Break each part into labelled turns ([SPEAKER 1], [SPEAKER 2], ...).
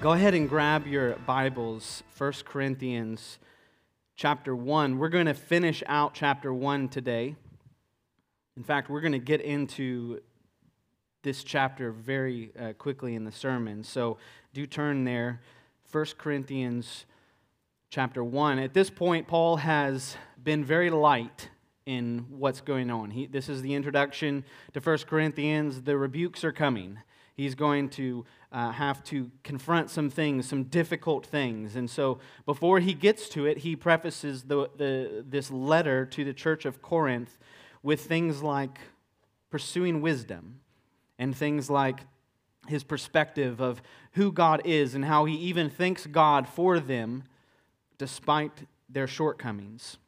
[SPEAKER 1] Go ahead and grab your Bibles, 1 Corinthians chapter 1. We're going to finish out chapter 1 today. In fact, we're going to get into this chapter very uh, quickly in the sermon. So do turn there. 1 Corinthians chapter 1. At this point, Paul has been very light in what's going on. He, this is the introduction to 1 Corinthians. The rebukes are coming. He's going to uh, have to confront some things, some difficult things. And so before he gets to it, he prefaces the, the, this letter to the church of Corinth with things like pursuing wisdom and things like his perspective of who God is and how he even thanks God for them despite their shortcomings.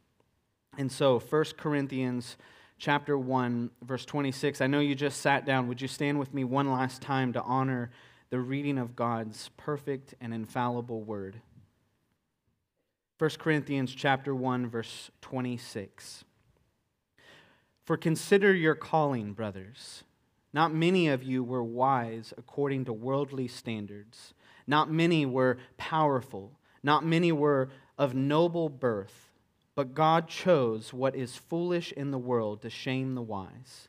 [SPEAKER 1] And so 1 Corinthians chapter 1 verse 26 I know you just sat down would you stand with me one last time to honor the reading of God's perfect and infallible word. 1 Corinthians chapter 1 verse 26. For consider your calling, brothers. Not many of you were wise according to worldly standards. Not many were powerful. Not many were of noble birth. But God chose what is foolish in the world to shame the wise.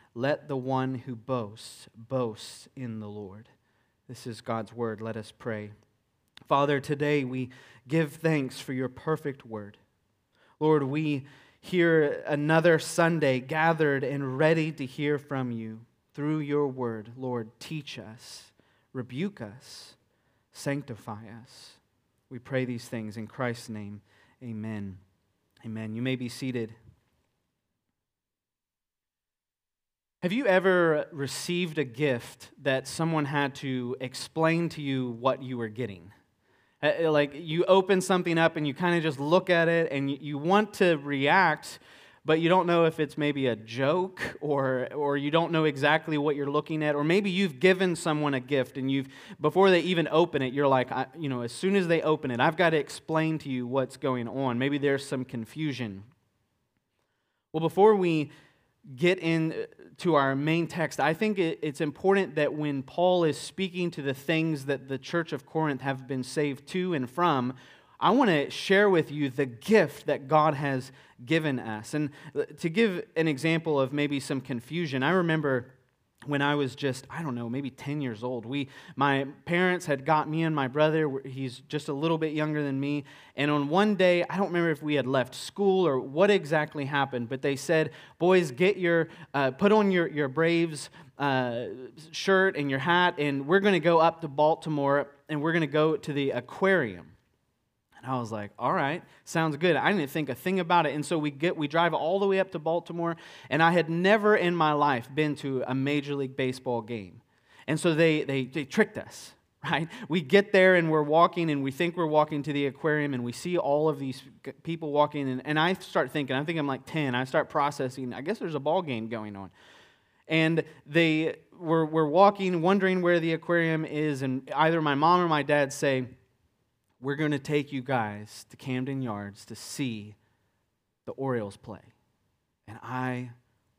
[SPEAKER 1] let the one who boasts boast in the Lord. This is God's word. Let us pray. Father, today we give thanks for your perfect word. Lord, we hear another Sunday gathered and ready to hear from you through your word. Lord, teach us, rebuke us, sanctify us. We pray these things in Christ's name. Amen. Amen. You may be seated. Have you ever received a gift that someone had to explain to you what you were getting? Uh, uh, like you open something up and you kind of just look at it and you want to react, but you don't know if it's maybe a joke or, or you don't know exactly what you're looking at. Or maybe you've given someone a gift and you've, before they even open it, you're like, I, you know, as soon as they open it, I've got to explain to you what's going on. Maybe there's some confusion. Well, before we get into our main text, I think it's important that when Paul is speaking to the things that the church of Corinth have been saved to and from, I want to share with you the gift that God has given us. And to give an example of maybe some confusion, I remember when I was just, I don't know, maybe 10 years old. We, my parents had got me and my brother, he's just a little bit younger than me. And on one day, I don't remember if we had left school or what exactly happened, but they said, boys, get your, uh, put on your, your Braves uh, shirt and your hat, and we're going to go up to Baltimore and we're going to go to the aquarium. And I was like, all right, sounds good. I didn't think a thing about it. And so we get we drive all the way up to Baltimore, and I had never in my life been to a major league baseball game. And so they they, they tricked us, right? We get there and we're walking and we think we're walking to the aquarium and we see all of these people walking and, and I start thinking, I think I'm like 10, I start processing, I guess there's a ball game going on. And they were, were walking, wondering where the aquarium is, and either my mom or my dad say, we're going to take you guys to Camden Yards to see the Orioles play. And I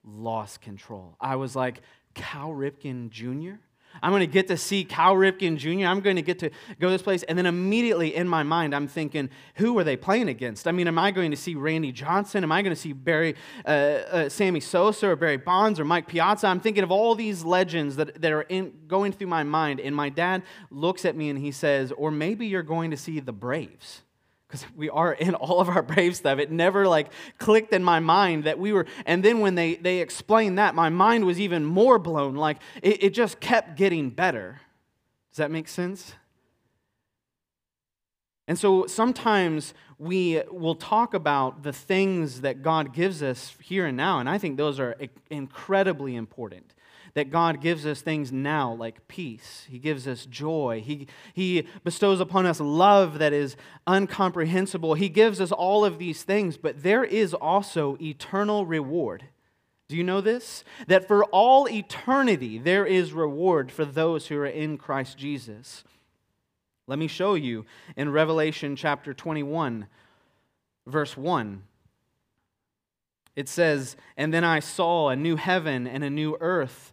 [SPEAKER 1] lost control. I was like, Cal Ripken Jr.? I'm going to get to see Cal Ripken Jr. I'm going to get to go to this place. And then immediately in my mind, I'm thinking, who are they playing against? I mean, am I going to see Randy Johnson? Am I going to see Barry, uh, uh, Sammy Sosa or Barry Bonds or Mike Piazza? I'm thinking of all these legends that, that are in, going through my mind. And my dad looks at me and he says, or maybe you're going to see the Braves because we are in all of our brave stuff. It never like clicked in my mind that we were and then when they they explained that my mind was even more blown. Like it, it just kept getting better. Does that make sense? And so sometimes we will talk about the things that God gives us here and now, and I think those are incredibly important that God gives us things now like peace. He gives us joy. He, he bestows upon us love that is uncomprehensible. He gives us all of these things, but there is also eternal reward. Do you know this? That for all eternity, there is reward for those who are in Christ Jesus. Let me show you in Revelation chapter 21, verse 1. It says, And then I saw a new heaven and a new earth.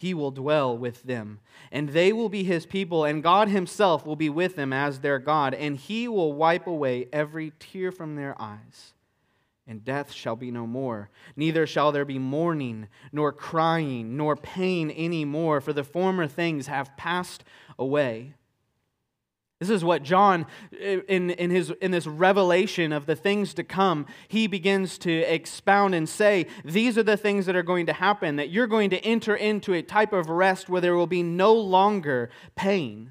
[SPEAKER 1] he will dwell with them. And they will be his people, and God himself will be with them as their God, and he will wipe away every tear from their eyes. And death shall be no more. Neither shall there be mourning, nor crying, nor pain any more, for the former things have passed away. This is what John, in, in, his, in this revelation of the things to come, he begins to expound and say, These are the things that are going to happen, that you're going to enter into a type of rest where there will be no longer pain.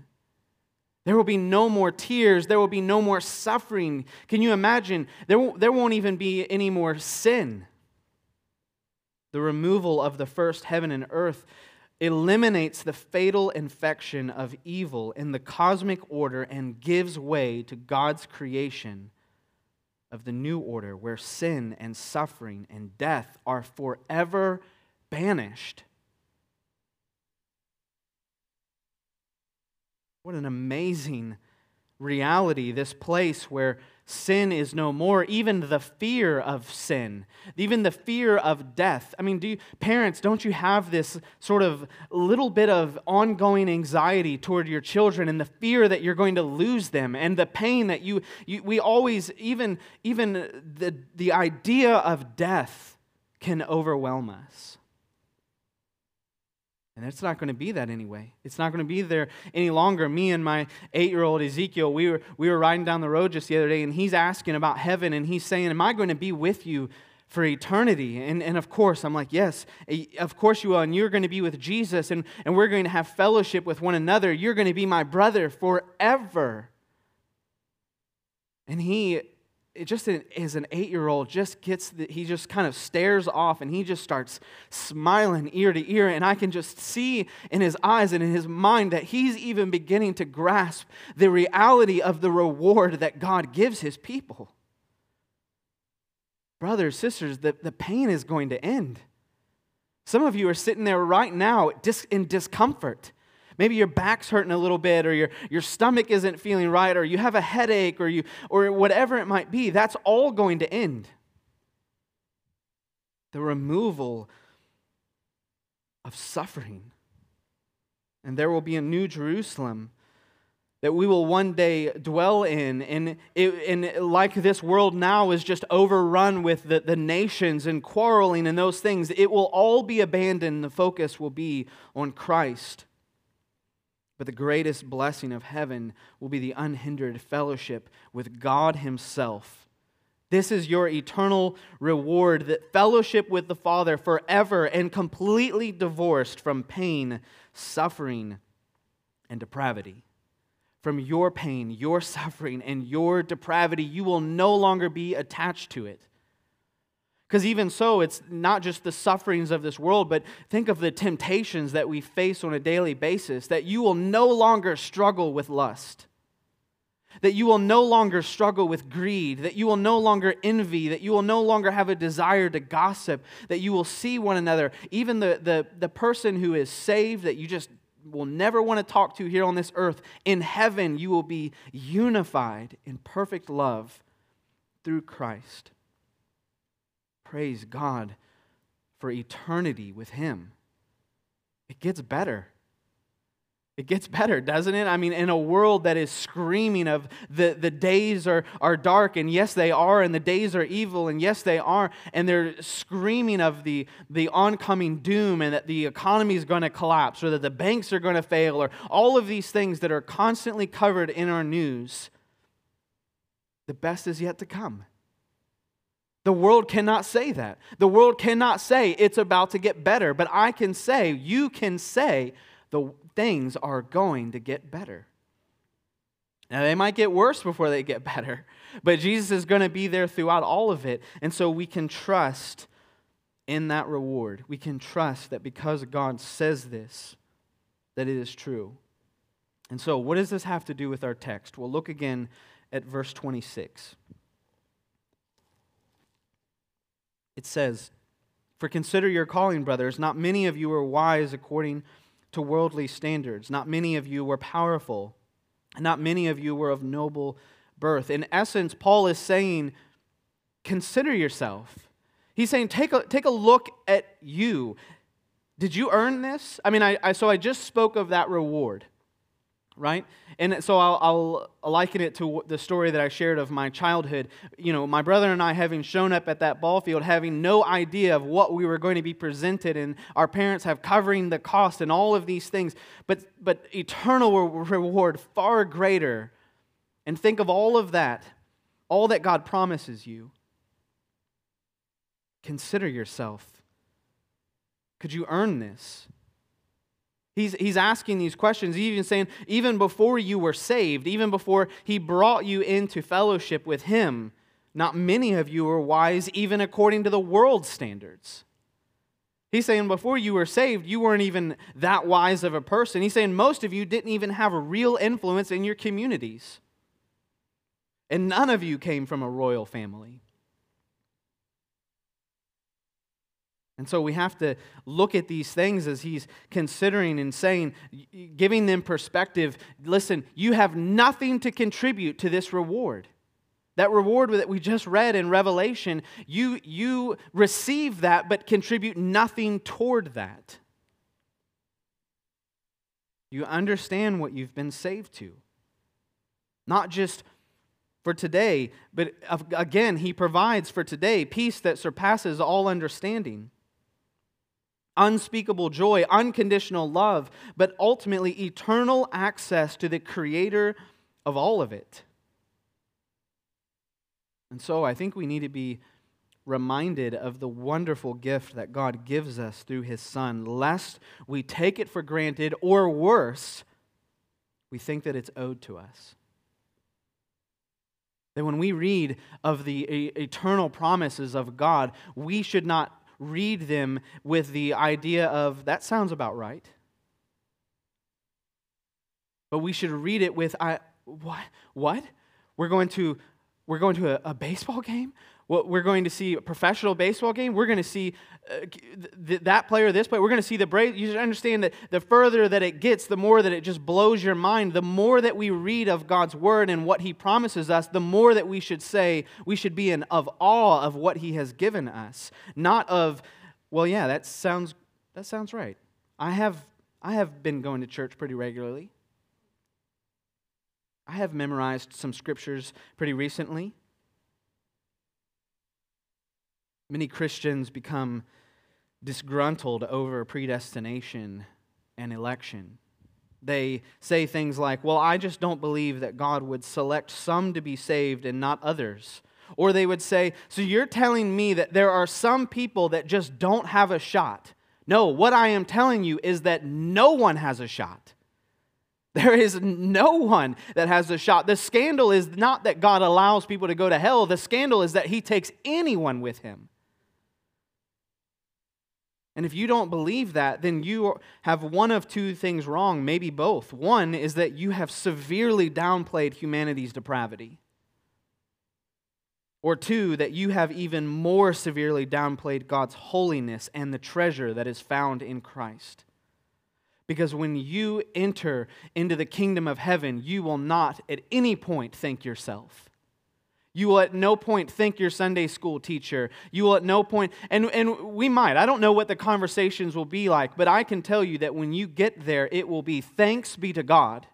[SPEAKER 1] There will be no more tears. There will be no more suffering. Can you imagine? There, there won't even be any more sin. The removal of the first heaven and earth eliminates the fatal infection of evil in the cosmic order and gives way to God's creation of the new order where sin and suffering and death are forever banished. What an amazing reality, this place where sin is no more, even the fear of sin, even the fear of death. I mean, do you, parents, don't you have this sort of little bit of ongoing anxiety toward your children and the fear that you're going to lose them and the pain that you, you we always, even, even the, the idea of death can overwhelm us. And it's not going to be that anyway. It's not going to be there any longer. Me and my eight year old Ezekiel, we were, we were riding down the road just the other day, and he's asking about heaven, and he's saying, Am I going to be with you for eternity? And, and of course, I'm like, Yes, of course you will. And you're going to be with Jesus, and, and we're going to have fellowship with one another. You're going to be my brother forever. And he it just as an eight year old just gets the, he just kind of stares off and he just starts smiling ear to ear. And i can just see in his eyes and in his mind that he's even beginning to grasp the reality of the reward that god gives his people. Brothers sisters the, the pain is going to end. Some of you are sitting there right now in discomfort Maybe your back's hurting a little bit, or your, your stomach isn't feeling right, or you have a headache, or, you, or whatever it might be. That's all going to end. The removal of suffering. And there will be a new Jerusalem that we will one day dwell in. And, it, and like this world now is just overrun with the, the nations and quarreling and those things, it will all be abandoned. The focus will be on Christ. But the greatest blessing of heaven will be the unhindered fellowship with God Himself. This is your eternal reward that fellowship with the Father forever and completely divorced from pain, suffering, and depravity. From your pain, your suffering, and your depravity, you will no longer be attached to it. Because even so, it's not just the sufferings of this world, but think of the temptations that we face on a daily basis, that you will no longer struggle with lust. that you will no longer struggle with greed, that you will no longer envy, that you will no longer have a desire to gossip, that you will see one another. Even the, the, the person who is saved that you just will never want to talk to here on this earth, in heaven you will be unified in perfect love through Christ. Praise God for eternity with Him. It gets better. It gets better, doesn't it? I mean, in a world that is screaming of the, the days are, are dark, and yes, they are, and the days are evil, and yes, they are, and they're screaming of the, the oncoming doom and that the economy is going to collapse or that the banks are going to fail or all of these things that are constantly covered in our news, the best is yet to come. The world cannot say that. The world cannot say it's about to get better, but I can say, you can say, the things are going to get better. Now, they might get worse before they get better, but Jesus is going to be there throughout all of it. And so we can trust in that reward. We can trust that because God says this, that it is true. And so, what does this have to do with our text? Well, look again at verse 26. It says, For consider your calling, brothers. Not many of you were wise according to worldly standards. Not many of you were powerful. Not many of you were of noble birth. In essence, Paul is saying, consider yourself. He's saying, take a, take a look at you. Did you earn this? I mean, I, I so I just spoke of that reward right? And so I'll, I'll, liken it to the story that I shared of my childhood. You know, my brother and I having shown up at that ball field, having no idea of what we were going to be presented, and our parents have covering the cost and all of these things, but, but eternal reward far greater. And think of all of that, all that God promises you. Consider yourself. Could you earn this? He's, he's asking these questions, He's even saying, even before you were saved, even before he brought you into fellowship with him, not many of you were wise, even according to the world's standards. He's saying, before you were saved, you weren't even that wise of a person. He's saying, most of you didn't even have a real influence in your communities. And none of you came from a royal family. And so we have to look at these things as he's considering and saying, giving them perspective. Listen, you have nothing to contribute to this reward. That reward that we just read in Revelation, you, you receive that but contribute nothing toward that. You understand what you've been saved to. Not just for today, but again, he provides for today peace that surpasses all understanding unspeakable joy, unconditional love, but ultimately eternal access to the creator of all of it. And so I think we need to be reminded of the wonderful gift that God gives us through his Son, lest we take it for granted, or worse, we think that it's owed to us. That when we read of the eternal promises of God, we should not read them with the idea of, that sounds about right. But we should read it with, I, what? What? We're going to, we're going to a, a baseball game? We're going to see a professional baseball game. We're going to see uh, th- that player, this player. We're going to see the Braves. You should understand that the further that it gets, the more that it just blows your mind. The more that we read of God's word and what He promises us, the more that we should say we should be in of awe of what He has given us, not of, well, yeah, that sounds that sounds right. I have I have been going to church pretty regularly. I have memorized some scriptures pretty recently. Many Christians become disgruntled over predestination and election. They say things like, Well, I just don't believe that God would select some to be saved and not others. Or they would say, So you're telling me that there are some people that just don't have a shot? No, what I am telling you is that no one has a shot. There is no one that has a shot. The scandal is not that God allows people to go to hell, the scandal is that He takes anyone with Him. And if you don't believe that, then you have one of two things wrong, maybe both. One is that you have severely downplayed humanity's depravity. Or two, that you have even more severely downplayed God's holiness and the treasure that is found in Christ. Because when you enter into the kingdom of heaven, you will not at any point think yourself. You will at no point think your Sunday school teacher. You will at no point, and, and we might, I don't know what the conversations will be like, but I can tell you that when you get there, it will be thanks be to God.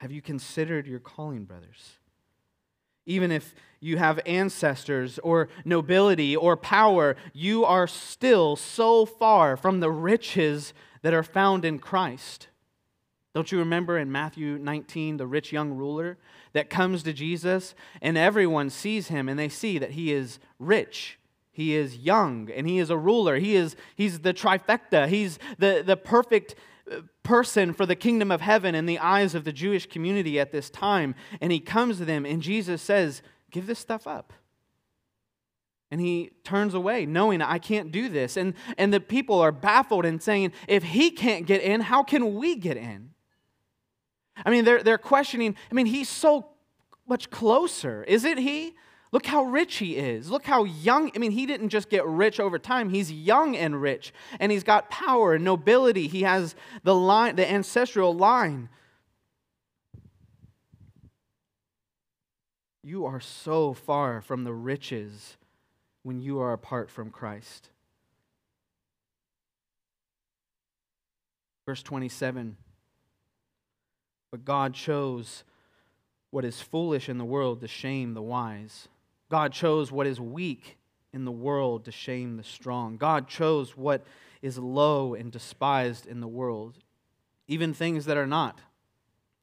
[SPEAKER 1] Have you considered your calling, brothers? Even if you have ancestors or nobility or power, you are still so far from the riches that are found in Christ. Don't you remember in Matthew 19, the rich young ruler that comes to Jesus, and everyone sees him and they see that he is rich, he is young, and he is a ruler. He is, he's the trifecta, he's the, the perfect uh, person for the kingdom of heaven in the eyes of the Jewish community at this time. And he comes to them, and Jesus says, Give this stuff up. And he turns away, knowing I can't do this. And, and the people are baffled and saying, If he can't get in, how can we get in? I mean, they're, they're questioning, I mean, he's so much closer, isn't he? Look how rich he is. Look how young. I mean, he didn't just get rich over time. He's young and rich, and he's got power and nobility. He has the line, the ancestral line. You are so far from the riches when you are apart from Christ. Verse 27 but God chose what is foolish in the world to shame the wise. God chose what is weak in the world to shame the strong. God chose what is low and despised in the world, even things that are not,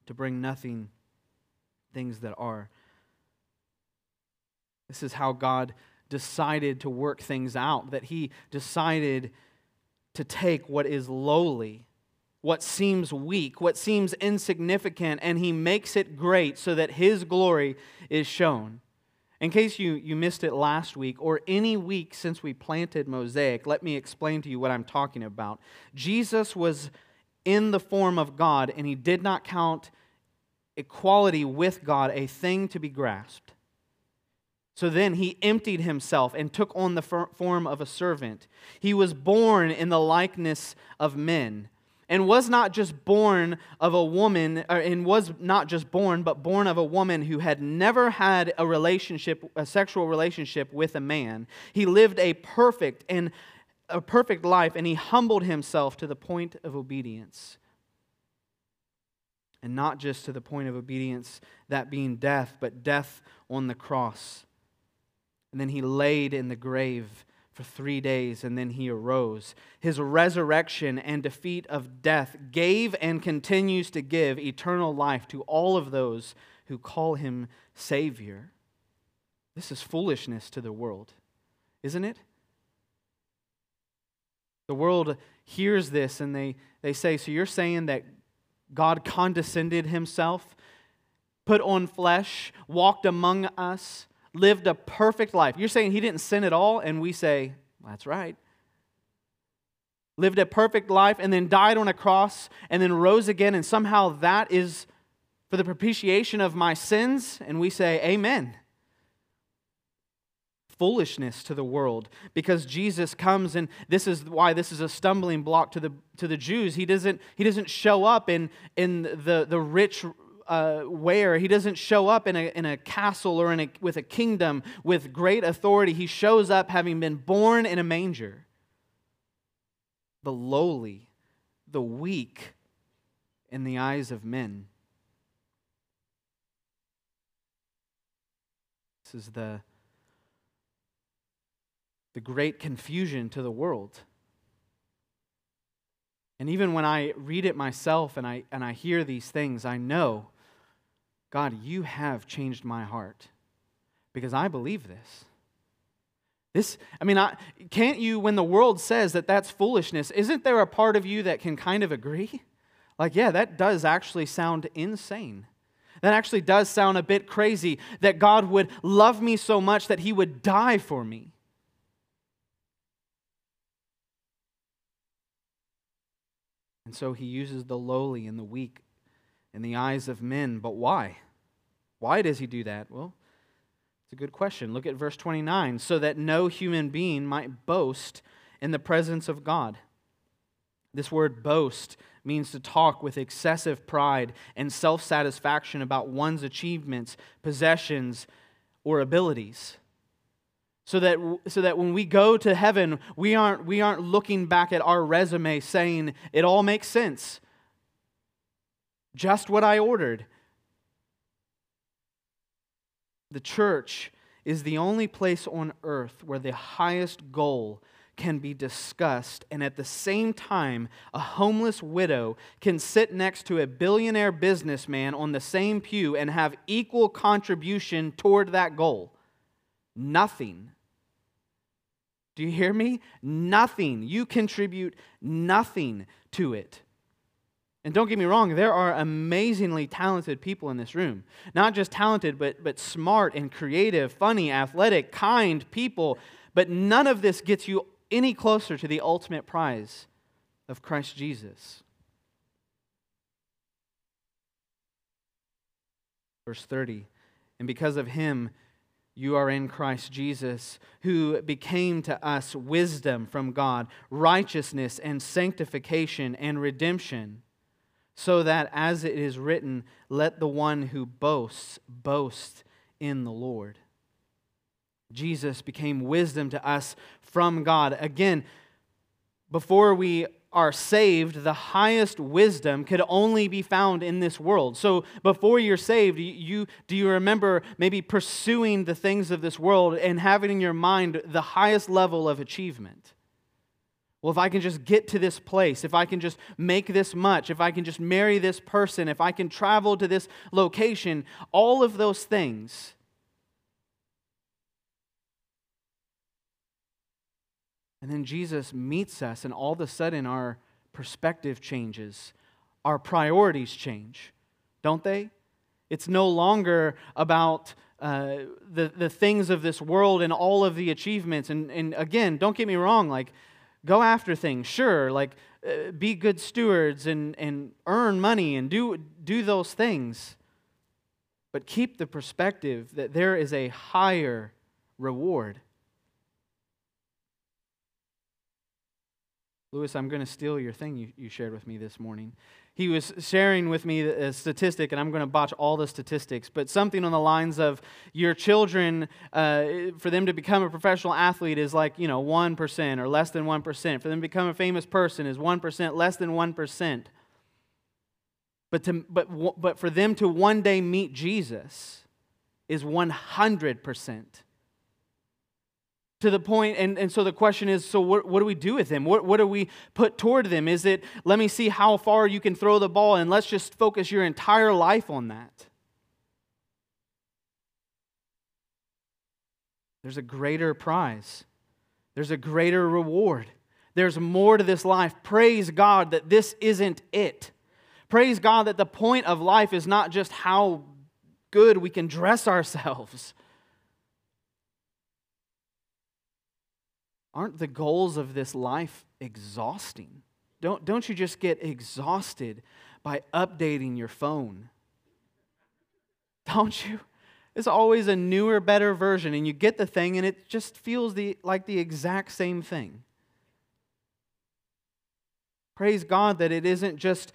[SPEAKER 1] to bring nothing things that are. This is how God decided to work things out, that He decided to take what is lowly what seems weak, what seems insignificant, and he makes it great so that his glory is shown. In case you, you missed it last week or any week since we planted Mosaic, let me explain to you what I'm talking about. Jesus was in the form of God, and he did not count equality with God a thing to be grasped. So then he emptied himself and took on the form of a servant. He was born in the likeness of men and was not just born of a woman, and was not just born, but born of a woman who had never had a relationship, a sexual relationship with a man. He lived a perfect and a perfect life, and he humbled himself to the point of obedience. And not just to the point of obedience, that being death, but death on the cross. And then he laid in the grave for three days and then he arose. His resurrection and defeat of death gave and continues to give eternal life to all of those who call him Savior. This is foolishness to the world, isn't it? The world hears this and they, they say, So you're saying that God condescended himself, put on flesh, walked among us, lived a perfect life. You're saying he didn't sin at all, and we say, that's right. Lived a perfect life and then died on a cross and then rose again, and somehow that is for the propitiation of my sins, and we say, Amen. Foolishness to the world because Jesus comes, and this is why this is a stumbling block to the, to the Jews. He doesn't, he doesn't show up in, in the, the rich uh, where he doesn't show up in a, in a castle or in a, with a kingdom with great authority. He shows up having been born in a manger. The lowly, the weak in the eyes of men. This is the, the great confusion to the world. And even when I read it myself and I, and I hear these things, I know God, you have changed my heart because I believe this. This, I mean, I, can't you, when the world says that that's foolishness, isn't there a part of you that can kind of agree? Like, yeah, that does actually sound insane. That actually does sound a bit crazy that God would love me so much that he would die for me. And so he uses the lowly and the weak in the eyes of men. But why? Why does he do that? Well, it's a good question. Look at verse 29 so that no human being might boast in the presence of God. This word boast means to talk with excessive pride and self satisfaction about one's achievements, possessions, or abilities. So that, so that when we go to heaven, we aren't, we aren't looking back at our resume saying, it all makes sense. Just what I ordered. The church is the only place on earth where the highest goal can be discussed, and at the same time, a homeless widow can sit next to a billionaire businessman on the same pew and have equal contribution toward that goal. Nothing. Do you hear me? Nothing. You contribute nothing to it. And don't get me wrong, there are amazingly talented people in this room. Not just talented, but, but smart and creative, funny, athletic, kind people. But none of this gets you any closer to the ultimate prize of Christ Jesus. Verse 30 And because of him, you are in Christ Jesus, who became to us wisdom from God, righteousness and sanctification and redemption so that, as it is written, let the one who boasts boast in the Lord. Jesus became wisdom to us from God. Again, before we are saved, the highest wisdom could only be found in this world. So before you're saved, you, do you remember maybe pursuing the things of this world and having in your mind the highest level of achievement? Well, if I can just get to this place, if I can just make this much, if I can just marry this person, if I can travel to this location, all of those things. And then Jesus meets us, and all of a sudden our perspective changes, our priorities change, don't they? It's no longer about uh, the, the things of this world and all of the achievements. And, and again, don't get me wrong, like, go after things, sure, like uh, be good stewards and, and earn money and do, do those things. But keep the perspective that there is a higher reward. Lewis, I'm going to steal your thing you, you shared with me this morning he was sharing with me a statistic, and I'm going to botch all the statistics, but something on the lines of your children, uh, for them to become a professional athlete is like, you know, 1% or less than 1%. For them to become a famous person is 1%, less than 1%. But, to, but, but for them to one day meet Jesus is 100% to the point and, and so the question is so what, what do we do with them what, what do we put toward them? Is it let me see how far you can throw the ball and let's just focus your entire life on that? There's a greater prize. There's a greater reward. There's more to this life. Praise god that this isn't it. Praise god that the point of life is not just how good we can dress ourselves aren't the goals of this life exhausting? Don't, don't you just get exhausted by updating your phone? Don't you? It's always a newer, better version, and you get the thing, and it just feels the, like the exact same thing. Praise God that it isn't just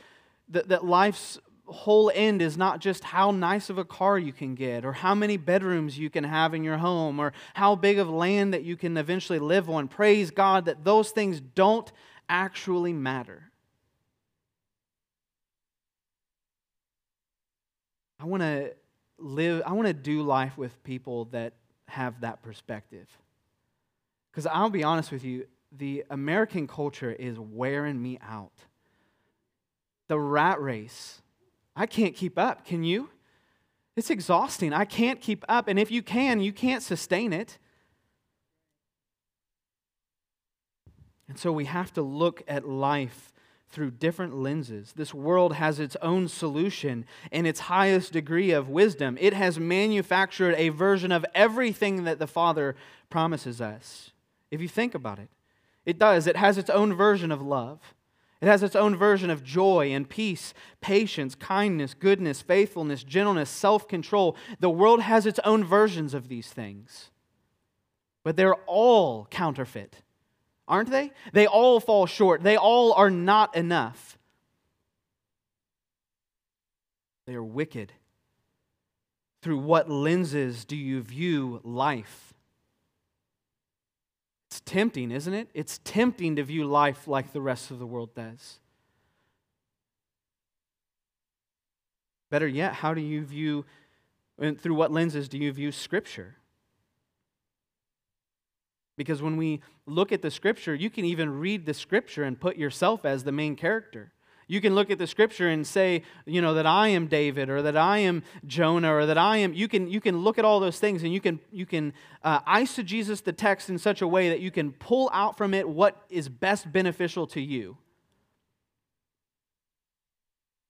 [SPEAKER 1] that, that life's whole end is not just how nice of a car you can get or how many bedrooms you can have in your home or how big of land that you can eventually live on. Praise God that those things don't actually matter. I want to live, I want to do life with people that have that perspective. Because I'll be honest with you, the American culture is wearing me out. The rat race I can't keep up. Can you? It's exhausting. I can't keep up. And if you can, you can't sustain it. And so we have to look at life through different lenses. This world has its own solution and its highest degree of wisdom. It has manufactured a version of everything that the Father promises us. If you think about it, it does. It has its own version of love. It has its own version of joy and peace, patience, kindness, goodness, faithfulness, gentleness, self control. The world has its own versions of these things. But they're all counterfeit aren't they? They all fall short. They all are not enough. They are wicked. Through what lenses do you view life? It's tempting, isn't it? It's tempting to view life like the rest of the world does. Better yet, how do you view, and through what lenses do you view Scripture? Because when we look at the scripture, you can even read the scripture and put yourself as the main character. You can look at the scripture and say, you know, that I am David or that I am Jonah or that I am. You can, you can look at all those things and you can, you can uh, eisegesis the text in such a way that you can pull out from it what is best beneficial to you.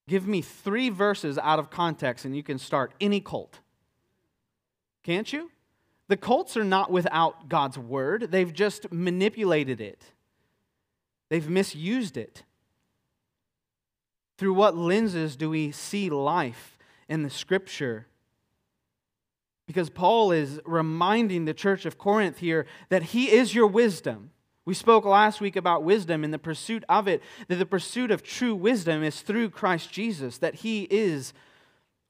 [SPEAKER 1] Give me three verses out of context and you can start any cult. Can't you? The cults are not without God's word, they've just manipulated it, they've misused it. Through what lenses do we see life in the scripture? Because Paul is reminding the church of Corinth here that he is your wisdom. We spoke last week about wisdom and the pursuit of it, that the pursuit of true wisdom is through Christ Jesus, that he is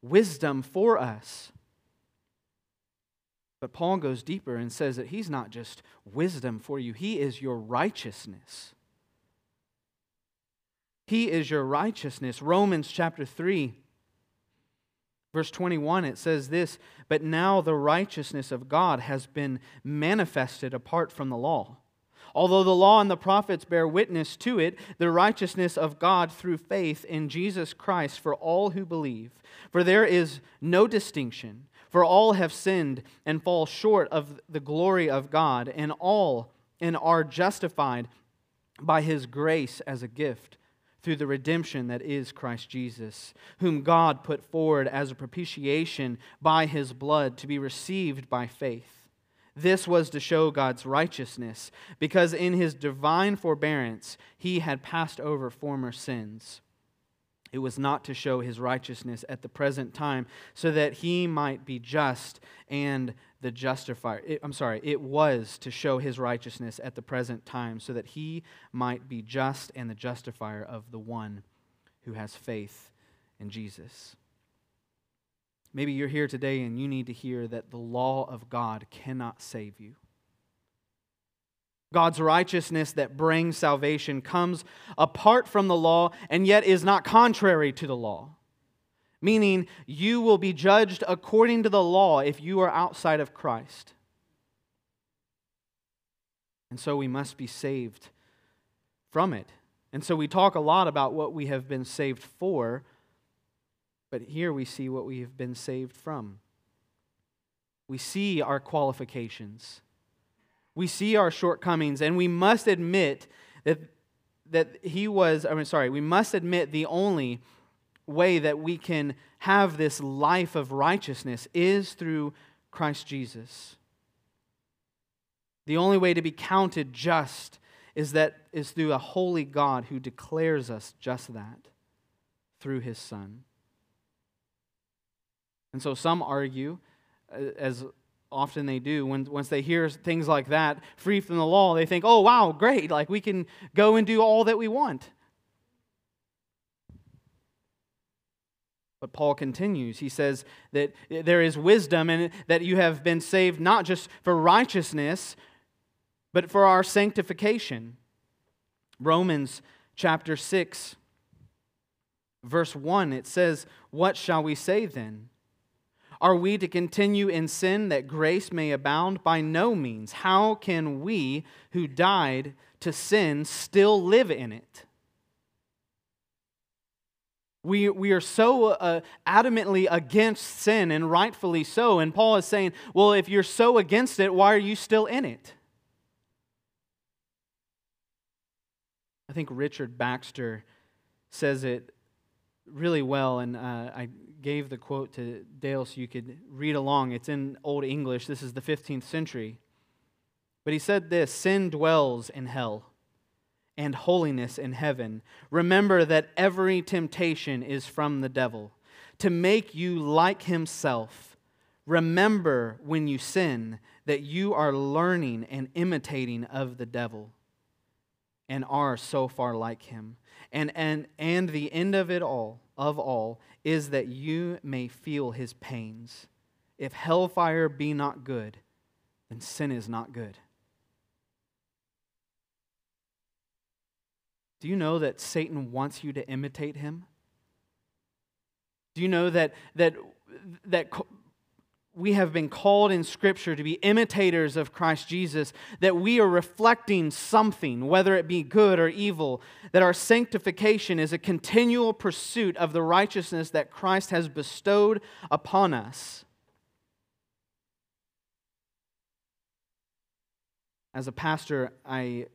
[SPEAKER 1] wisdom for us. But Paul goes deeper and says that he's not just wisdom for you, he is your righteousness. He is your righteousness. Romans chapter 3, verse 21, it says this But now the righteousness of God has been manifested apart from the law. Although the law and the prophets bear witness to it, the righteousness of God through faith in Jesus Christ for all who believe. For there is no distinction. For all have sinned and fall short of the glory of God, and all and are justified by his grace as a gift through the redemption that is Christ Jesus, whom God put forward as a propitiation by his blood to be received by faith. This was to show God's righteousness, because in his divine forbearance he had passed over former sins. It was not to show his righteousness at the present time, so that he might be just and the justifier. It, I'm sorry, it was to show his righteousness at the present time, so that he might be just and the justifier of the one who has faith in Jesus. Maybe you're here today and you need to hear that the law of God cannot save you. God's righteousness that brings salvation comes apart from the law and yet is not contrary to the law. Meaning, you will be judged according to the law if you are outside of Christ. And so we must be saved from it. And so we talk a lot about what we have been saved for, but here we see what we have been saved from. We see our qualifications we see our shortcomings, and we must admit that, that he was, I mean, sorry, we must admit the only way that we can have this life of righteousness is through Christ Jesus. The only way to be counted just is that is through a holy God who declares us just that through his son. And so some argue uh, as often they do when once they hear things like that free from the law they think oh wow great like we can go and do all that we want. But paul continues. He says that there is wisdom and that you have been saved not just for righteousness but for our sanctification. Romans chapter 6 verse 1 it says what shall we say then are we to continue in sin that grace may abound? By no means. How can we who died to sin still live in it? We, we are so uh, adamantly against sin, and rightfully so. And Paul is saying, well, if you're so against it, why are you still in it? I think Richard Baxter says it really well, and uh, I gave the quote to Dale so you could read along. It's in Old English. This is the 15th century. But he said this Sin dwells in hell and holiness in heaven. Remember that every temptation is from the devil to make you like himself. Remember when you sin that you are learning and imitating of the devil and are so far like him. And, and, and the end of it all, of all, is that you may feel his pains. If hellfire be not good, then sin is not good. Do you know that Satan wants you to imitate him? Do you know that, that, that we have been called in Scripture to be imitators of Christ Jesus, that we are reflecting something, whether it be good or evil, that our sanctification is a continual pursuit of the righteousness that Christ has bestowed upon us? As a pastor, I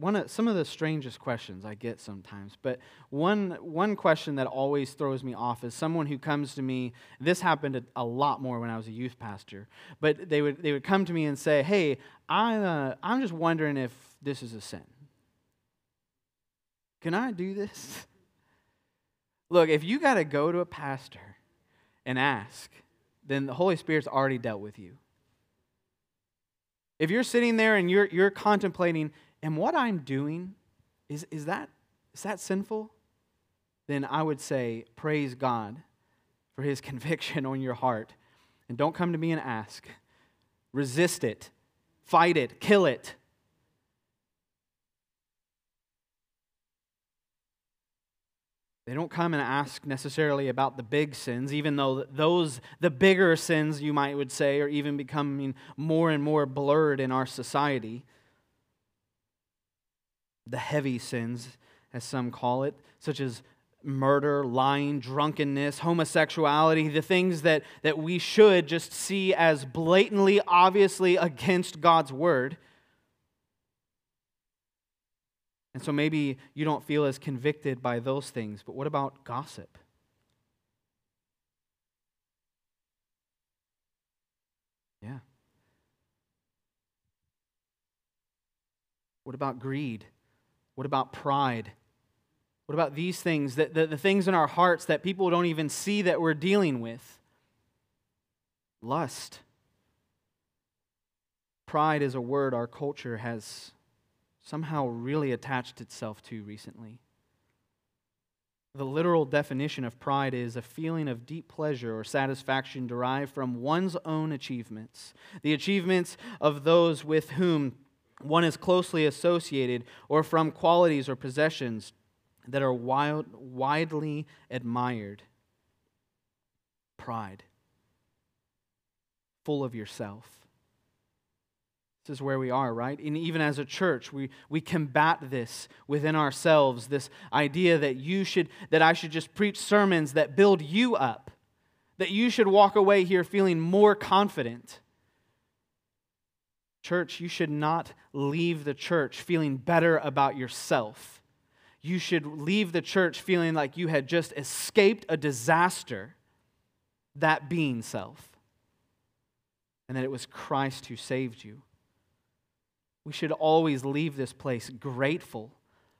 [SPEAKER 1] one of, some of the strangest questions I get sometimes, but one, one question that always throws me off is someone who comes to me. This happened a, lot more when I was a youth pastor, but they would, they would come to me and say, Hey, I, uh, I'm just wondering if this is a sin. Can I do this? Look, if you got to go to a pastor and ask, then the Holy Spirit's already dealt with you. If you're sitting there and you're, you're contemplating, and what I'm doing, is, is, that, is that sinful? Then I would say, praise God for his conviction on your heart. And don't come to me and ask. Resist it, fight it, kill it. They don't come and ask necessarily about the big sins, even though those, the bigger sins, you might would say, are even becoming more and more blurred in our society the heavy sins, as some call it, such as murder, lying, drunkenness, homosexuality, the things that, that we should just see as blatantly, obviously against God's word. And so maybe you don't feel as convicted by those things, but what about gossip? Yeah. What about greed? What about pride? What about these things, that, the, the things in our hearts that people don't even see that we're dealing with? Lust. Pride is a word our culture has somehow really attached itself to recently. The literal definition of pride is a feeling of deep pleasure or satisfaction derived from one's own achievements, the achievements of those with whom one is closely associated, or from qualities or possessions that are wild, widely admired. Pride, full of yourself. This is where we are, right? And even as a church, we, we combat this within ourselves, this idea that you should, that I should just preach sermons that build you up, that you should walk away here feeling more confident Church, you should not leave the church feeling better about yourself. You should leave the church feeling like you had just escaped a disaster, that being self, and that it was Christ who saved you. We should always leave this place grateful,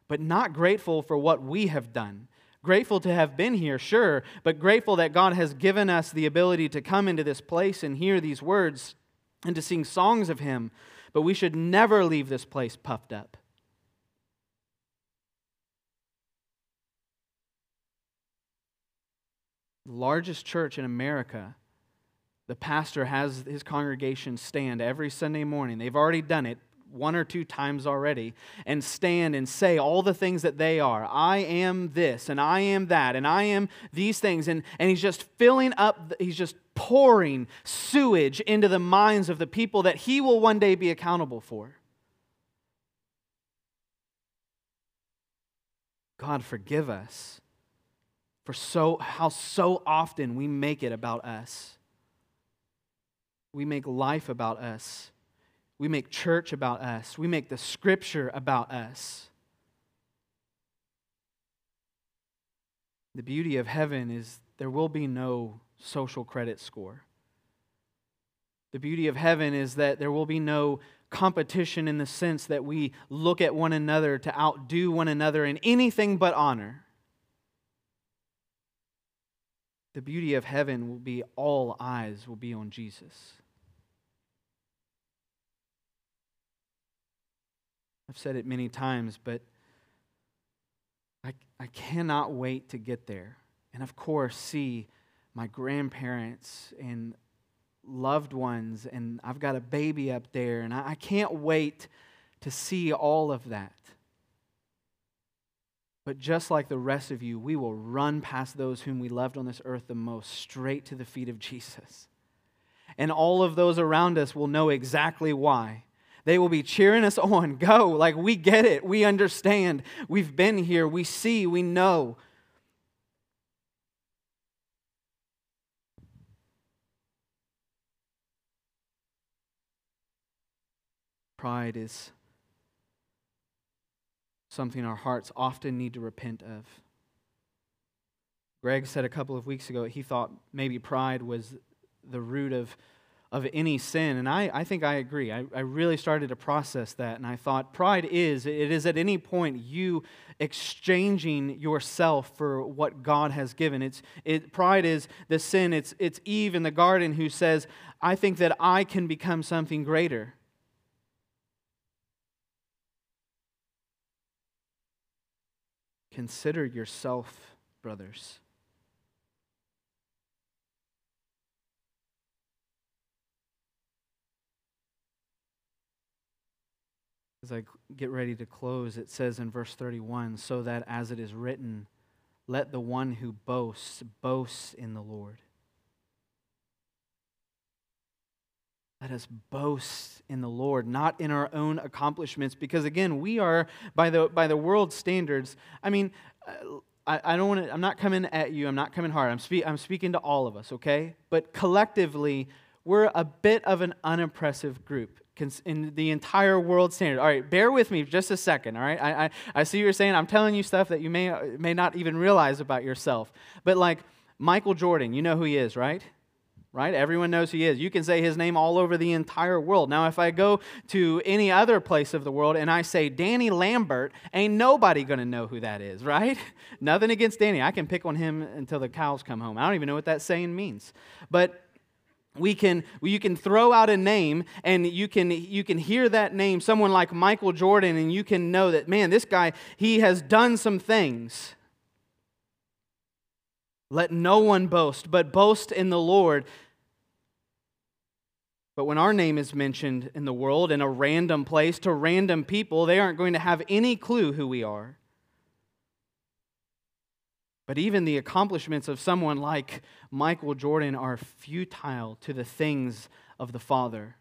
[SPEAKER 1] but not grateful for what we have done. Grateful to have been here, sure, but grateful that God has given us the ability to come into this place and hear these words and to sing songs of him, but we should never leave this place puffed up. The largest church in America, the pastor has his congregation stand every Sunday morning. They've already done it one or two times already and stand and say all the things that they are. I am this and I am that and I am these things. And, and he's just filling up, he's just pouring sewage into the minds of the people that he will one day be accountable for. God, forgive us for so, how so often we make it about us. We make life about us we make church about us. We make the scripture about us. The beauty of heaven is there will be no social credit score. The beauty of heaven is that there will be no competition in the sense that we look at one another to outdo one another in anything but honor. The beauty of heaven will be all eyes will be on Jesus. I've said it many times, but I, I cannot wait to get there. And of course, see my grandparents and loved ones, and I've got a baby up there, and I, I can't wait to see all of that. But just like the rest of you, we will run past those whom we loved on this earth the most straight to the feet of Jesus. And all of those around us will know exactly why. They will be cheering us on. Go. Like, we get it. We understand. We've been here. We see. We know. Pride is something our hearts often need to repent of. Greg said a couple of weeks ago he thought maybe pride was the root of, of any sin. And I, I think I agree. I, I really started to process that. And I thought pride is, it is at any point you exchanging yourself for what God has given. It's, it, pride is the sin. It's, it's Eve in the garden who says, I think that I can become something greater. Consider yourself, brothers. As I get ready to close, it says in verse 31 so that as it is written, let the one who boasts boast in the Lord. Let us boast in the Lord, not in our own accomplishments, because again, we are by the by the world's standards. I mean, uh, I, I don't want to. I'm not coming at you. I'm not coming hard. I'm I'm speaking to all of us, okay? But collectively, we're a bit of an unimpressive group in the entire world standard. All right, bear with me just a second. All right, I I, I see you're saying I'm telling you stuff that you may may not even realize about yourself. But like Michael Jordan, you know who he is, right? right? Everyone knows who he is. You can say his name all over the entire world. Now, if I go to any other place of the world and I say Danny Lambert, ain't nobody going to know who that is, right? Nothing against Danny. I can pick on him until the cows come home. I don't even know what that saying means. But we can you can throw out a name and you can you can hear that name someone like Michael Jordan and you can know that man this guy he has done some things let no one boast, but boast in the Lord. But when our name is mentioned in the world in a random place to random people, they aren't going to have any clue who we are. But even the accomplishments of someone like Michael Jordan are futile to the things of the Father.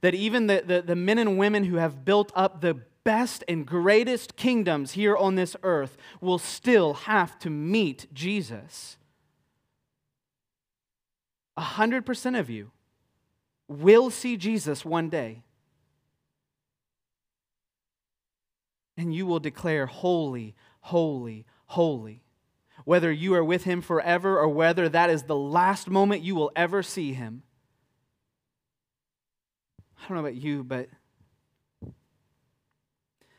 [SPEAKER 1] That even the, the, the men and women who have built up the best and greatest kingdoms here on this earth will still have to meet Jesus. A hundred percent of you will see Jesus one day. And you will declare, Holy, holy, holy. Whether you are with him forever or whether that is the last moment you will ever see him. I don't know about you, but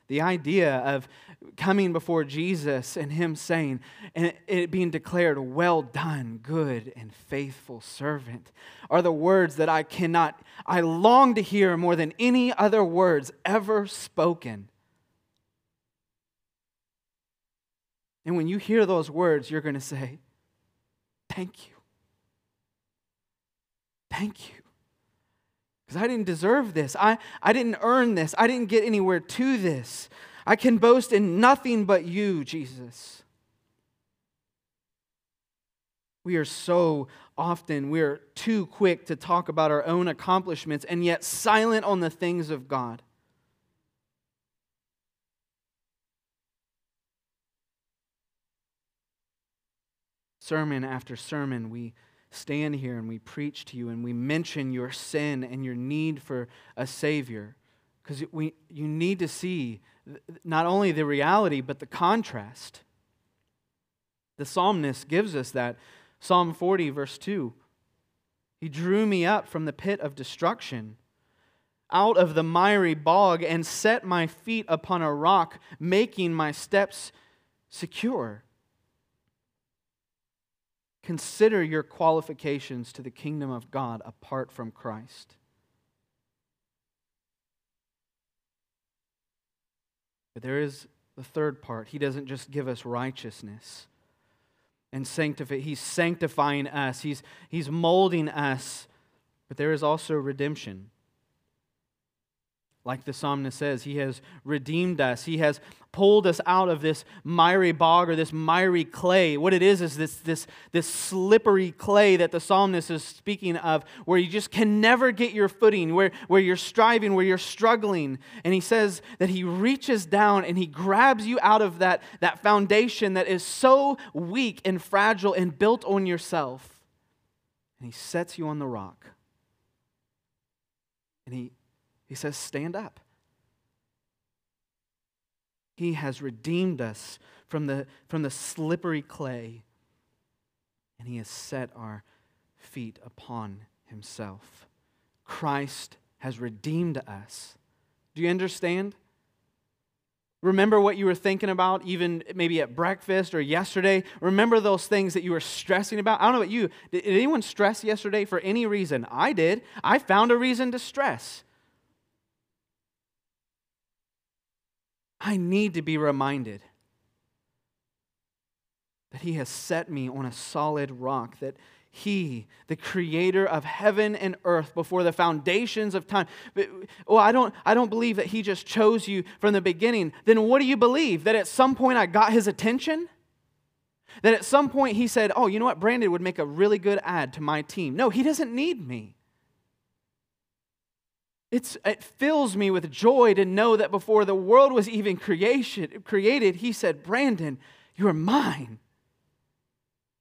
[SPEAKER 1] the idea of coming before Jesus and Him saying, and it being declared, Well done, good and faithful servant, are the words that I cannot, I long to hear more than any other words ever spoken. And when you hear those words, you're going to say, Thank you. Thank you because I didn't deserve this. I, I didn't earn this. I didn't get anywhere to this. I can boast in nothing but you, Jesus. We are so often, we're too quick to talk about our own accomplishments and yet silent on the things of God. Sermon after sermon, we stand here and we preach to you and we mention your sin and your need for a Savior. Because you need to see not only the reality, but the contrast. The psalmist gives us that. Psalm 40, verse 2. He drew me up from the pit of destruction, out of the miry bog, and set my feet upon a rock, making my steps secure. Consider your qualifications to the kingdom of God apart from Christ. But there is the third part. He doesn't just give us righteousness and sanctify. He's sanctifying us. He's, he's molding us. But there is also redemption. Like the psalmist says, He has redeemed us. He has pulled us out of this miry bog or this miry clay. What it is is this, this, this slippery clay that the psalmist is speaking of, where you just can never get your footing, where, where you're striving, where you're struggling. And he says that he reaches down and he grabs you out of that, that foundation that is so weak and fragile and built on yourself. And he sets you on the rock. And he he says, Stand up. He has redeemed us from the, from the slippery clay, and He has set our feet upon Himself. Christ has redeemed us. Do you understand? Remember what you were thinking about, even maybe at breakfast or yesterday? Remember those things that you were stressing about? I don't know about you. Did anyone stress yesterday for any reason? I did. I found a reason to stress. I need to be reminded that He has set me on a solid rock, that He, the creator of heaven and earth before the foundations of time. Well, I don't, I don't believe that He just chose you from the beginning. Then what do you believe? That at some point I got His attention? That at some point He said, Oh, you know what? Brandon would make a really good ad to my team. No, He doesn't need me. It's, it fills me with joy to know that before the world was even creation, created, he said, Brandon, you're mine.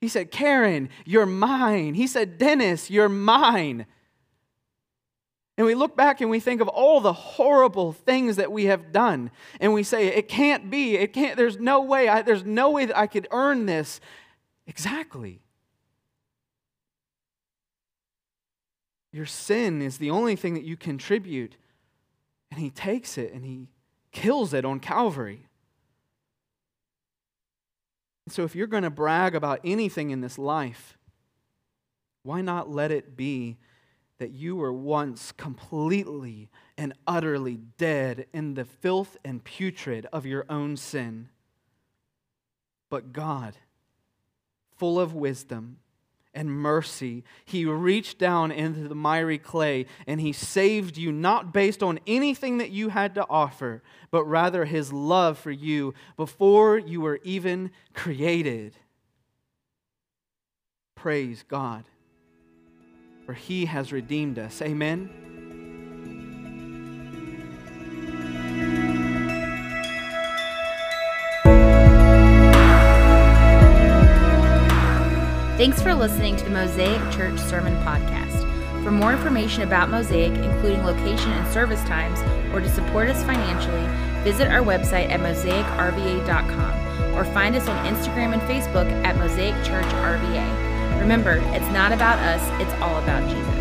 [SPEAKER 1] He said, Karen, you're mine. He said, Dennis, you're mine. And we look back and we think of all the horrible things that we have done. And we say, it can't be. It can't, there's no way. I, there's no way that I could earn this. Exactly. Your sin is the only thing that you contribute. And he takes it and he kills it on Calvary. So if you're going to brag about anything in this life, why not let it be that you were once completely and utterly dead in the filth and putrid of your own sin? But God, full of wisdom, and mercy, he reached down into the miry clay and he saved you not based on anything that you had to offer, but rather his love for you before you were even created. Praise God, for he has redeemed us. Amen.
[SPEAKER 2] Thanks for listening to the Mosaic Church Sermon Podcast. For more information about Mosaic, including location and service times, or to support us financially, visit our website at mosaicrva.com or find us on Instagram and Facebook at Mosaic Church RVA. Remember, it's not about us, it's all about Jesus.